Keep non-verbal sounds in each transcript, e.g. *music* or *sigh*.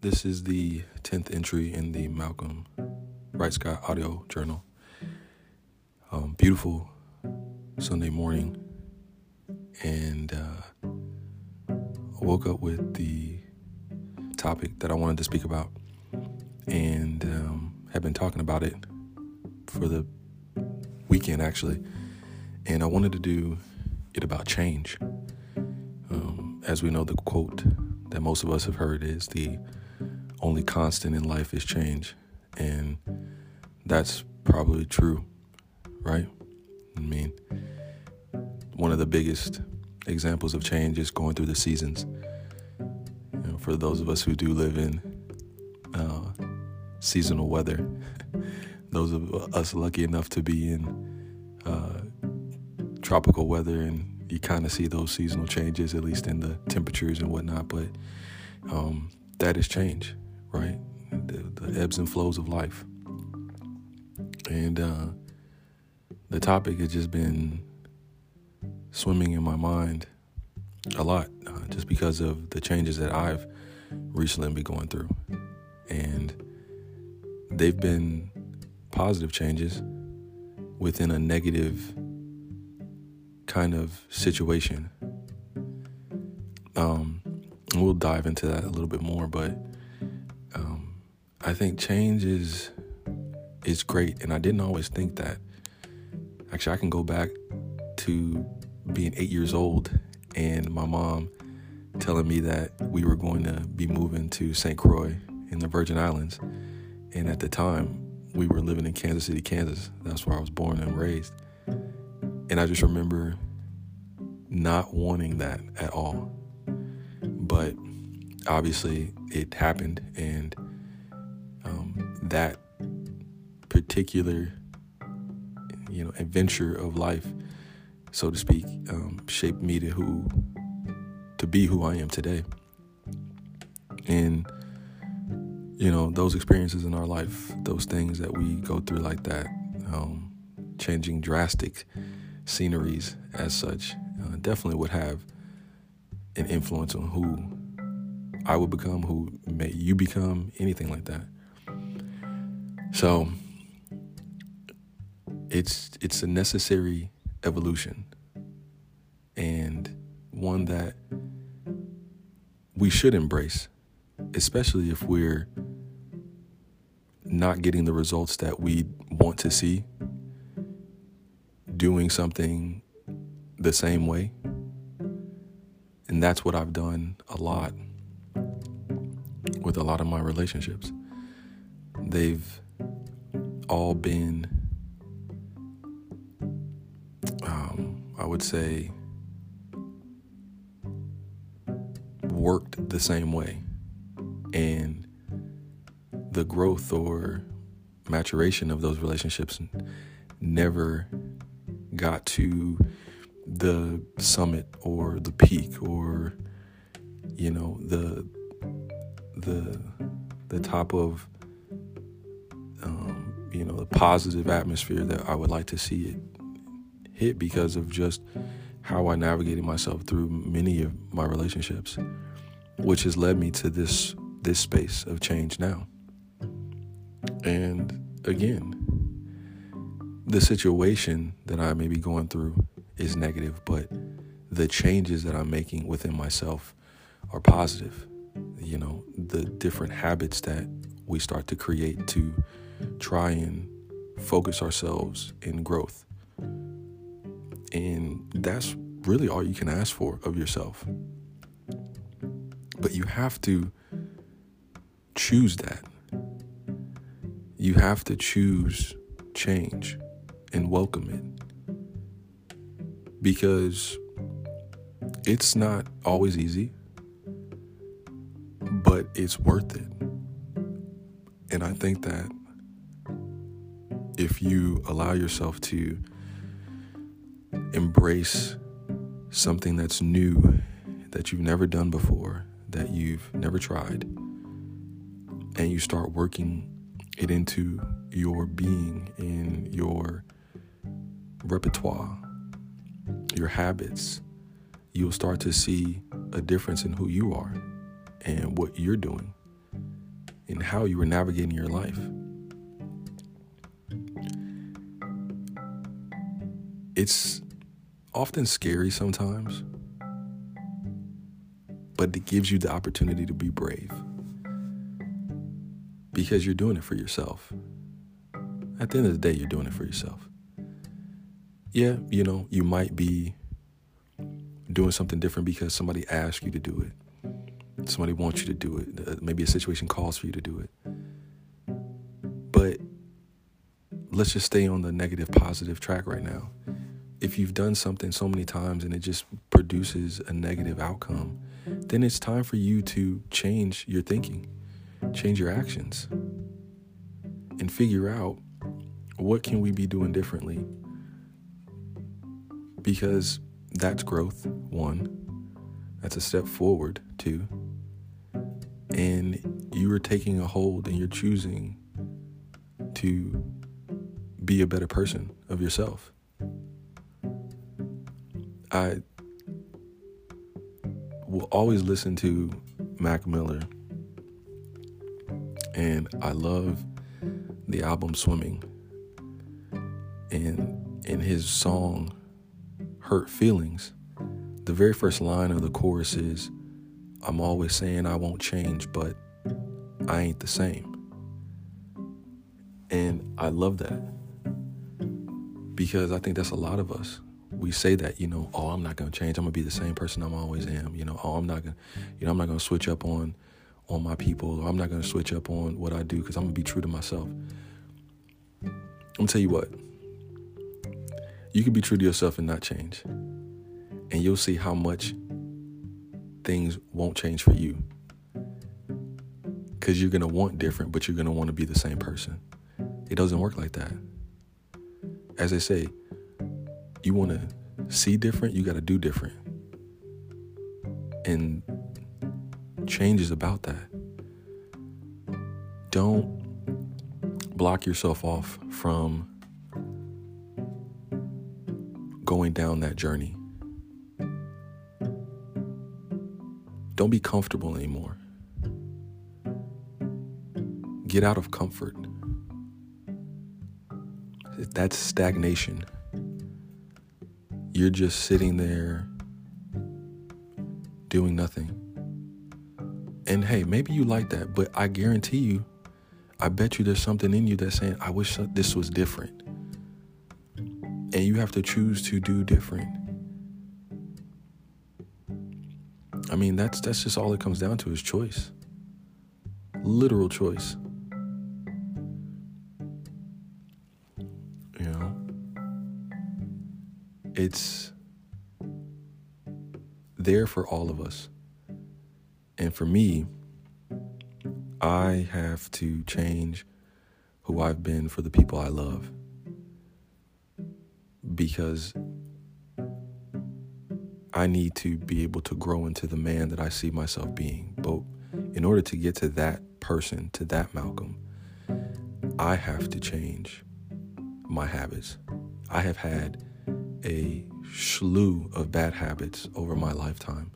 This is the 10th entry in the Malcolm Bright Sky audio journal. Um, beautiful Sunday morning, and uh, I woke up with the topic that I wanted to speak about, and um, have been talking about it for the weekend actually. And I wanted to do it about change. Um, as we know, the quote that most of us have heard is the only constant in life is change. And that's probably true, right? I mean, one of the biggest examples of change is going through the seasons. You know, for those of us who do live in uh, seasonal weather, *laughs* those of us lucky enough to be in uh, tropical weather and you kind of see those seasonal changes, at least in the temperatures and whatnot. But um, that is change right? The, the ebbs and flows of life. And uh, the topic has just been swimming in my mind a lot, uh, just because of the changes that I've recently been going through. And they've been positive changes within a negative kind of situation. Um, we'll dive into that a little bit more, but I think change is is great, and I didn't always think that. Actually, I can go back to being eight years old and my mom telling me that we were going to be moving to St. Croix in the Virgin Islands. And at the time, we were living in Kansas City, Kansas. That's where I was born and raised. And I just remember not wanting that at all. But obviously, it happened, and that particular you know adventure of life so to speak um, shaped me to who to be who i am today. And you know those experiences in our life those things that we go through like that um, changing drastic sceneries as such uh, definitely would have an influence on who i would become who may you become anything like that so it's it's a necessary evolution and one that we should embrace, especially if we're not getting the results that we want to see, doing something the same way. And that's what I've done a lot with a lot of my relationships. They've all been, um, I would say, worked the same way. And the growth or maturation of those relationships never got to the summit or the peak or you know the the the top of you know the positive atmosphere that I would like to see it hit because of just how I navigated myself through many of my relationships, which has led me to this this space of change now. And again, the situation that I may be going through is negative, but the changes that I'm making within myself are positive. You know, the different habits that we start to create to try and focus ourselves in growth. And that's really all you can ask for of yourself. But you have to choose that. You have to choose change and welcome it. Because it's not always easy, but it's worth it. And I think that if you allow yourself to embrace something that's new, that you've never done before, that you've never tried, and you start working it into your being, in your repertoire, your habits, you'll start to see a difference in who you are and what you're doing and how you are navigating your life. It's often scary sometimes, but it gives you the opportunity to be brave because you're doing it for yourself. At the end of the day, you're doing it for yourself. Yeah, you know, you might be doing something different because somebody asked you to do it. Somebody wants you to do it. Uh, maybe a situation calls for you to do it. But let's just stay on the negative positive track right now. If you've done something so many times and it just produces a negative outcome, then it's time for you to change your thinking, change your actions, and figure out what can we be doing differently? Because that's growth, one. That's a step forward, two. And you are taking a hold and you're choosing to be a better person of yourself. I will always listen to Mac Miller, and I love the album Swimming. And in his song Hurt Feelings, the very first line of the chorus is I'm always saying I won't change, but I ain't the same. And I love that because I think that's a lot of us. We say that, you know, oh, I'm not going to change. I'm going to be the same person I'm always am. You know, oh, I'm not going to, you know, I'm not going to switch up on on my people or I'm not going to switch up on what I do because I'm going to be true to myself. I'm tell you what. You can be true to yourself and not change. And you'll see how much things won't change for you. Because you're going to want different, but you're going to want to be the same person. It doesn't work like that. As they say, you want to see different, you got to do different. And change is about that. Don't block yourself off from going down that journey. Don't be comfortable anymore. Get out of comfort. That's stagnation. You're just sitting there doing nothing. And hey, maybe you like that, but I guarantee you, I bet you there's something in you that's saying, I wish this was different. And you have to choose to do different. I mean, that's that's just all it comes down to is choice. Literal choice. It's there for all of us. And for me, I have to change who I've been for the people I love. Because I need to be able to grow into the man that I see myself being. But in order to get to that person, to that Malcolm, I have to change my habits. I have had a slew of bad habits over my lifetime.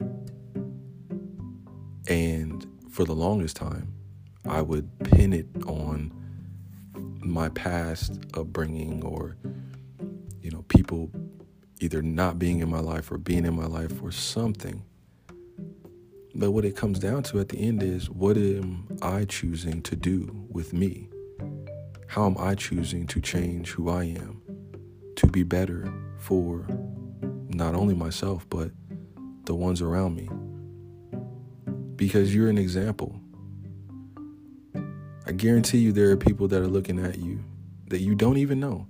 And for the longest time, I would pin it on my past upbringing or, you know, people either not being in my life or being in my life or something. But what it comes down to at the end is what am I choosing to do with me? How am I choosing to change who I am to be better for not only myself, but the ones around me? because you're an example. I guarantee you there are people that are looking at you that you don't even know,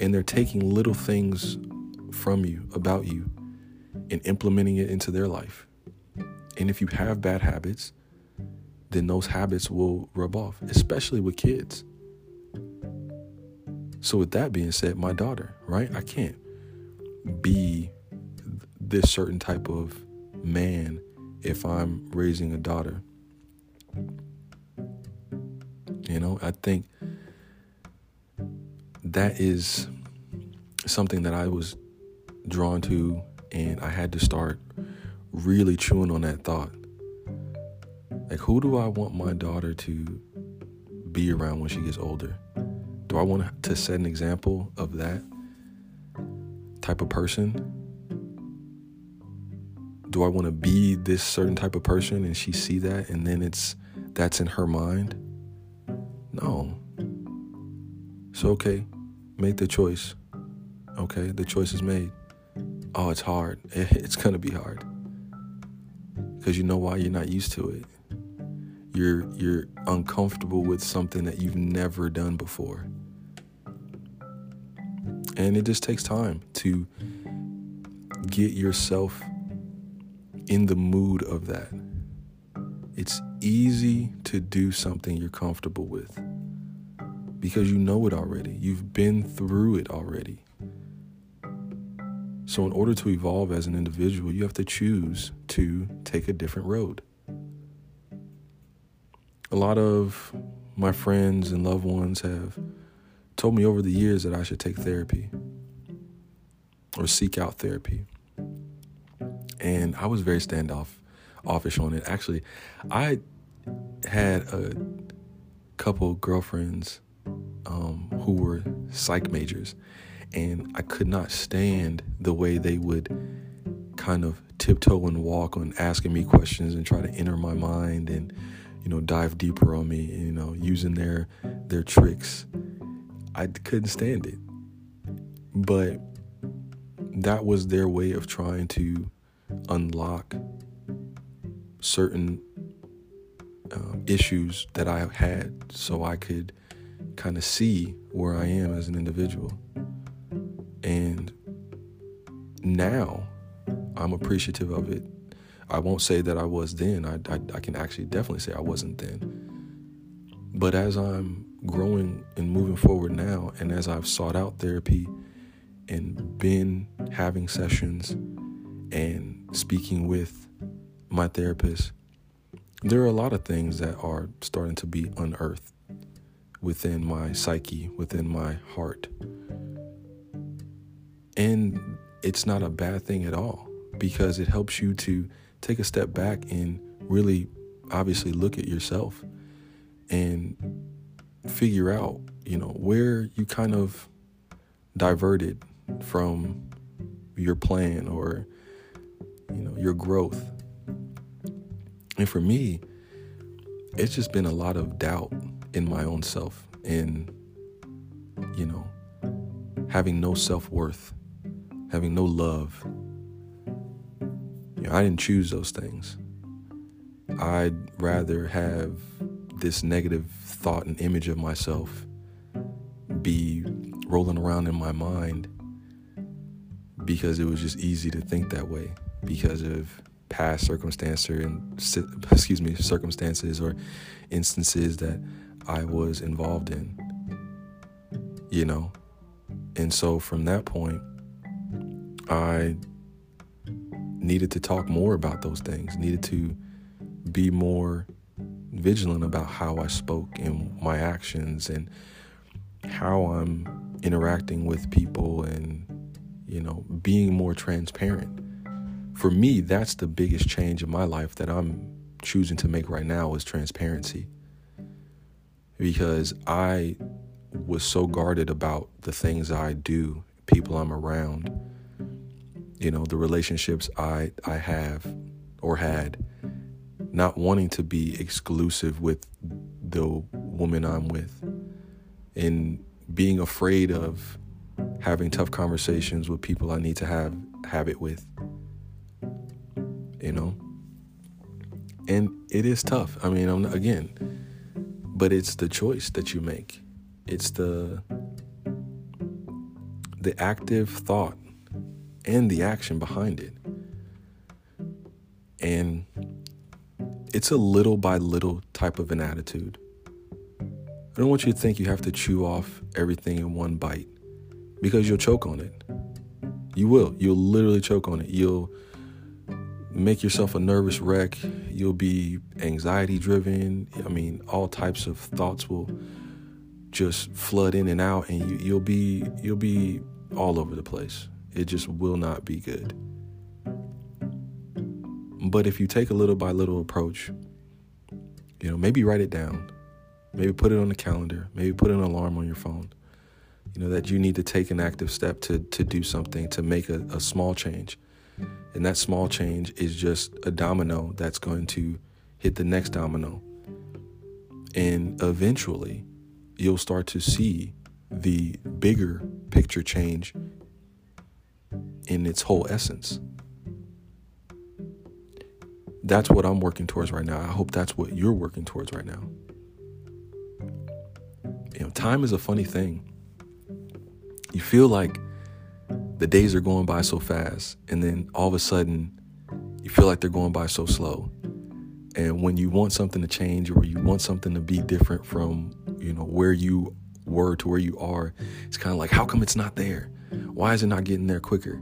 and they're taking little things from you, about you, and implementing it into their life. And if you have bad habits, then those habits will rub off, especially with kids. So, with that being said, my daughter, right? I can't be this certain type of man if I'm raising a daughter. You know, I think that is something that I was drawn to, and I had to start really chewing on that thought. Like, who do I want my daughter to be around when she gets older? Do I want to set an example of that type of person? Do I want to be this certain type of person and she see that and then it's that's in her mind? No. So okay, make the choice. Okay, the choice is made. Oh, it's hard. *laughs* It's going to be hard. Cuz you know why you're not used to it. You're you're uncomfortable with something that you've never done before. And it just takes time to get yourself in the mood of that. It's easy to do something you're comfortable with because you know it already. You've been through it already. So, in order to evolve as an individual, you have to choose to take a different road. A lot of my friends and loved ones have told me over the years that I should take therapy or seek out therapy. And I was very standoff offish on it. Actually, I had a couple girlfriends um, who were psych majors, and I could not stand the way they would kind of tiptoe and walk on asking me questions and try to enter my mind and you know dive deeper on me you know using their their tricks I couldn't stand it. But that was their way of trying to unlock certain um, issues that I had so I could kind of see where I am as an individual. And now I'm appreciative of it. I won't say that I was then. I, I, I can actually definitely say I wasn't then. But as I'm growing and moving forward now, and as I've sought out therapy and been having sessions and speaking with my therapist, there are a lot of things that are starting to be unearthed within my psyche, within my heart. And it's not a bad thing at all because it helps you to take a step back and really obviously look at yourself and figure out, you know, where you kind of diverted from your plan or you know, your growth. And for me, it's just been a lot of doubt in my own self and you know, having no self-worth, having no love. You know, I didn't choose those things. I'd rather have this negative thought and image of myself be rolling around in my mind because it was just easy to think that way because of past circumstances and excuse me circumstances or instances that I was involved in you know? And so from that point I needed to talk more about those things needed to be more vigilant about how I spoke and my actions and how I'm interacting with people and, you know, being more transparent. For me, that's the biggest change in my life that I'm choosing to make right now is transparency. Because I was so guarded about the things I do, people I'm around, you know, the relationships I I have or had not wanting to be exclusive with the woman I'm with and being afraid of having tough conversations with people I need to have have it with. You know? And it is tough. I mean, I'm not, again, but it's the choice that you make. It's the the active thought and the action behind it. And it's a little by little type of an attitude. I don't want you to think you have to chew off everything in one bite because you'll choke on it. You will. You'll literally choke on it. You'll make yourself a nervous wreck. You'll be anxiety driven. I mean, all types of thoughts will just flood in and out and you, you'll be you'll be all over the place. It just will not be good. But if you take a little by little approach You know, maybe write it down. Maybe put it on the calendar. Maybe put an alarm on your phone. You know, that you need to take an active step to, to do something, to make a, a small change. And that small change is just a domino that's going to hit the next domino. And eventually, you'll start to see the bigger picture change in its whole essence. That's what I'm working towards right now. I hope that's what you're working towards right now. You know, time is a funny thing. You feel like the days are going by so fast, and then all of a sudden, you feel like they're going by so slow. And when you want something to change or you want something to be different from, you know, where you were to where you are, it's kind of like, how come it's not there? Why is it not getting there quicker?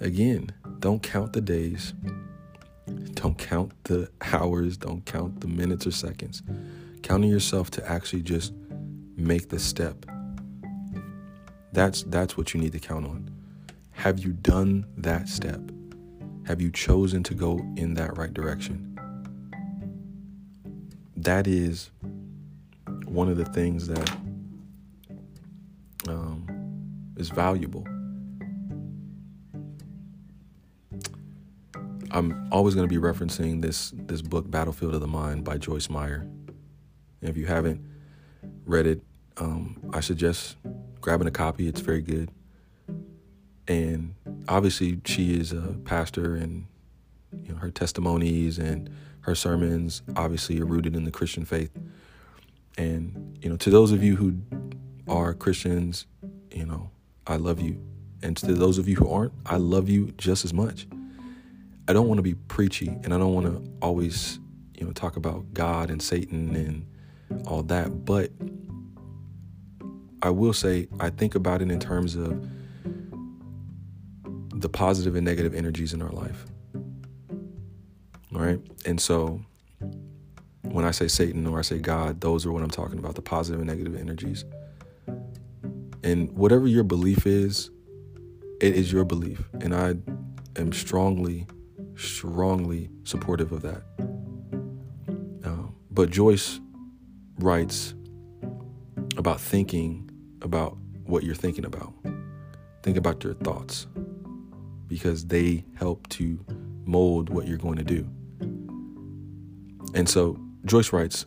Again, don't count the days. Don't count the hours. Don't count the minutes or seconds. Counting yourself to actually just make the step. That's that's what you need to count on. Have you done that step? Have you chosen to go in that right direction? That is one of the things that um, is valuable. I'm always going to be referencing this this book, Battlefield of the Mind by Joyce Meyer. And if you haven't read it, um, I suggest grabbing a copy. It's very good. And obviously, she is a pastor, and you know her testimonies and her sermons obviously are rooted in the Christian faith. And you know, to those of you who are Christians, you know, I love you. And to those of you who aren't, I love you just as much. I don't want to be preachy and I don't want to always, you know, talk about God and Satan and all that, but I will say I think about it in terms of the positive and negative energies in our life. All right? And so when I say Satan or I say God, those are what I'm talking about, the positive and negative energies. And whatever your belief is, it is your belief. And I am strongly, strongly supportive of that. Um, but Joyce writes about thinking about what you're thinking about. Think about your thoughts because they help to mold what you're going to do. And so Joyce writes,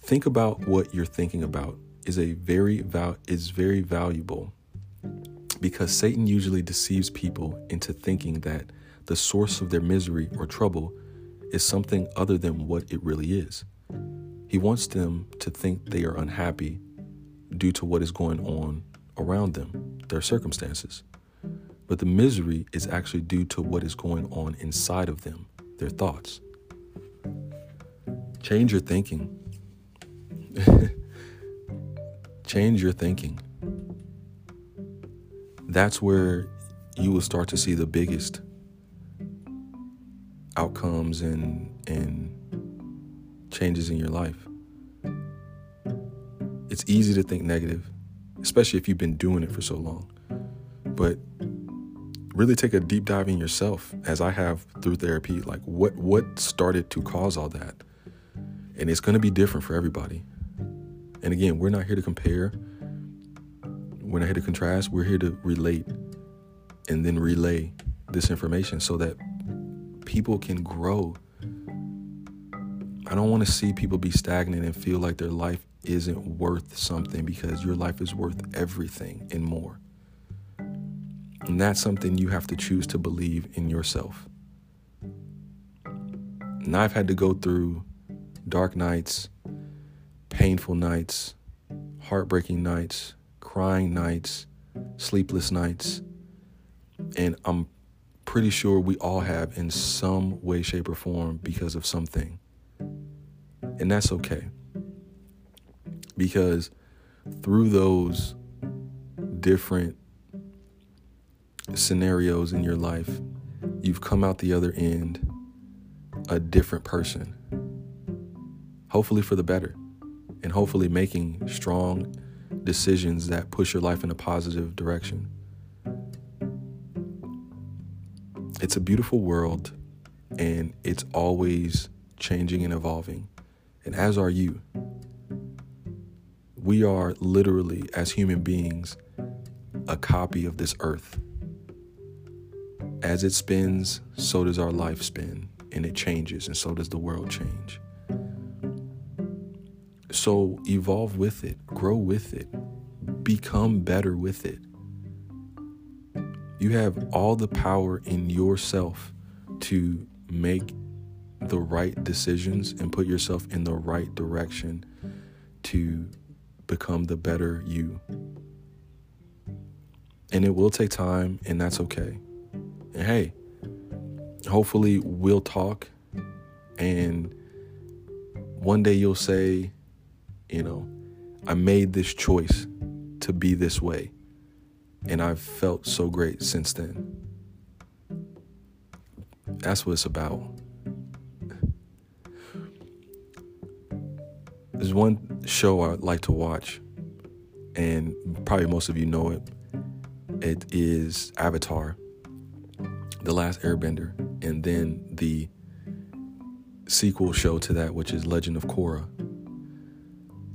think about what you're thinking about is a very val- is very valuable because Satan usually deceives people into thinking that the source of their misery or trouble is something other than what it really is. He wants them to think they are unhappy due to what is going on around them, their circumstances. But the misery is actually due to what is going on inside of them, their thoughts. Change your thinking. *laughs* Change your thinking. That's where you will start to see the biggest outcomes and and changes in your life it's easy to think negative, especially if you've been doing it for so long. But really take a deep dive in yourself as I have through therapy. Like what what started to cause all that? And it's gonna be different for everybody. And again, we're not here to compare. We're not here to contrast. We're here to relate and then relay this information so that people can grow. I don't want to see people be stagnant and feel like their life isn't worth something because your life is worth everything and more. And that's something you have to choose to believe in yourself. And I've had to go through dark nights, painful nights, heartbreaking nights, crying nights, sleepless nights. And I'm pretty sure we all have in some way, shape, or form because of something. And that's okay because through those different scenarios in your life, you've come out the other end a different person. Hopefully for the better, and hopefully making strong decisions that push your life in a positive direction. It's a beautiful world, and it's always changing and evolving, and as are you. We are literally, as human beings, a copy of this earth. As it spins, so does our life spin, and it changes, and so does the world change. So evolve with it, grow with it, become better with it. You have all the power in yourself to make the right decisions and put yourself in the right direction to become the better you. And it will take time, and that's okay. And hey, hopefully we'll talk, and one day you'll say, you know, I made this choice to be this way, and I've felt so great since then. That's what it's about. There's one show I like to watch, and probably most of you know it. It is Avatar, The Last Airbender, and then the sequel show to that, which is Legend of Korra.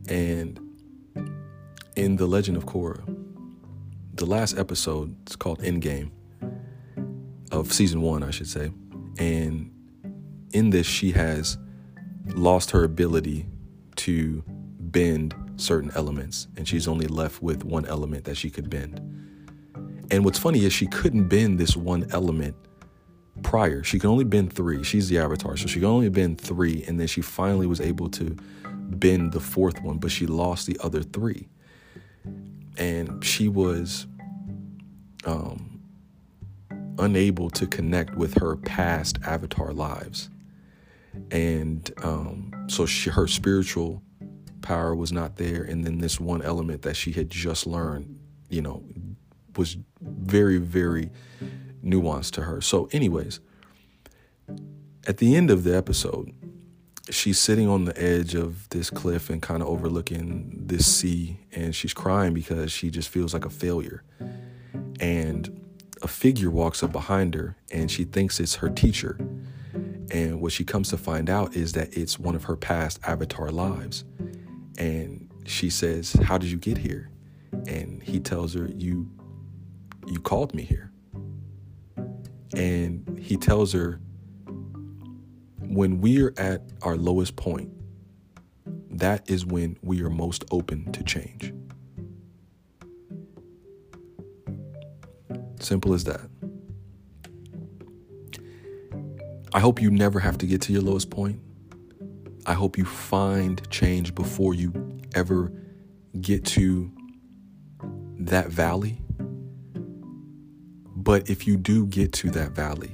And in The Legend of Korra, the last episode it's called Endgame of season one, I should say. And in this, she has lost her ability to bend certain elements, and she's only left with one element that she could bend. And what's funny is she couldn't bend this one element prior. She could only bend three. She's the avatar, so she could only bend three, and then she finally was able to bend the fourth one, but she lost the other three. And she was um, unable to connect with her past avatar lives. And um, so she, her spiritual power was not there. And then this one element that she had just learned you know was very very nuanced to her. So anyways at the end of the episode she's sitting on the edge of this cliff and kind of overlooking this sea. And she's crying because she just feels like a failure and a figure walks up behind her and she thinks it's her teacher and what she comes to find out is that it's one of her past avatar lives. And she says, How did you get here? And he tells her, You you called me here. And he tells her, when we're at our lowest point, that is when we are most open to change. Simple as that. I hope you never have to get to your lowest point. I hope you find change before you ever get to that valley. But if you do get to that valley,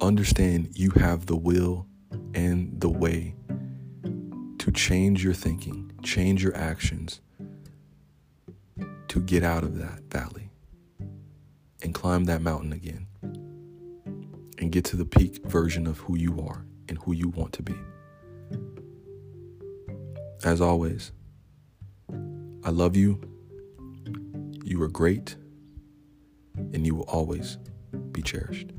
understand you have the will and the way to change your thinking, change your actions to get out of that valley and climb that mountain again and get to the peak version of who you are and who you want to be. As always, I love you. You are great, and you will always be cherished.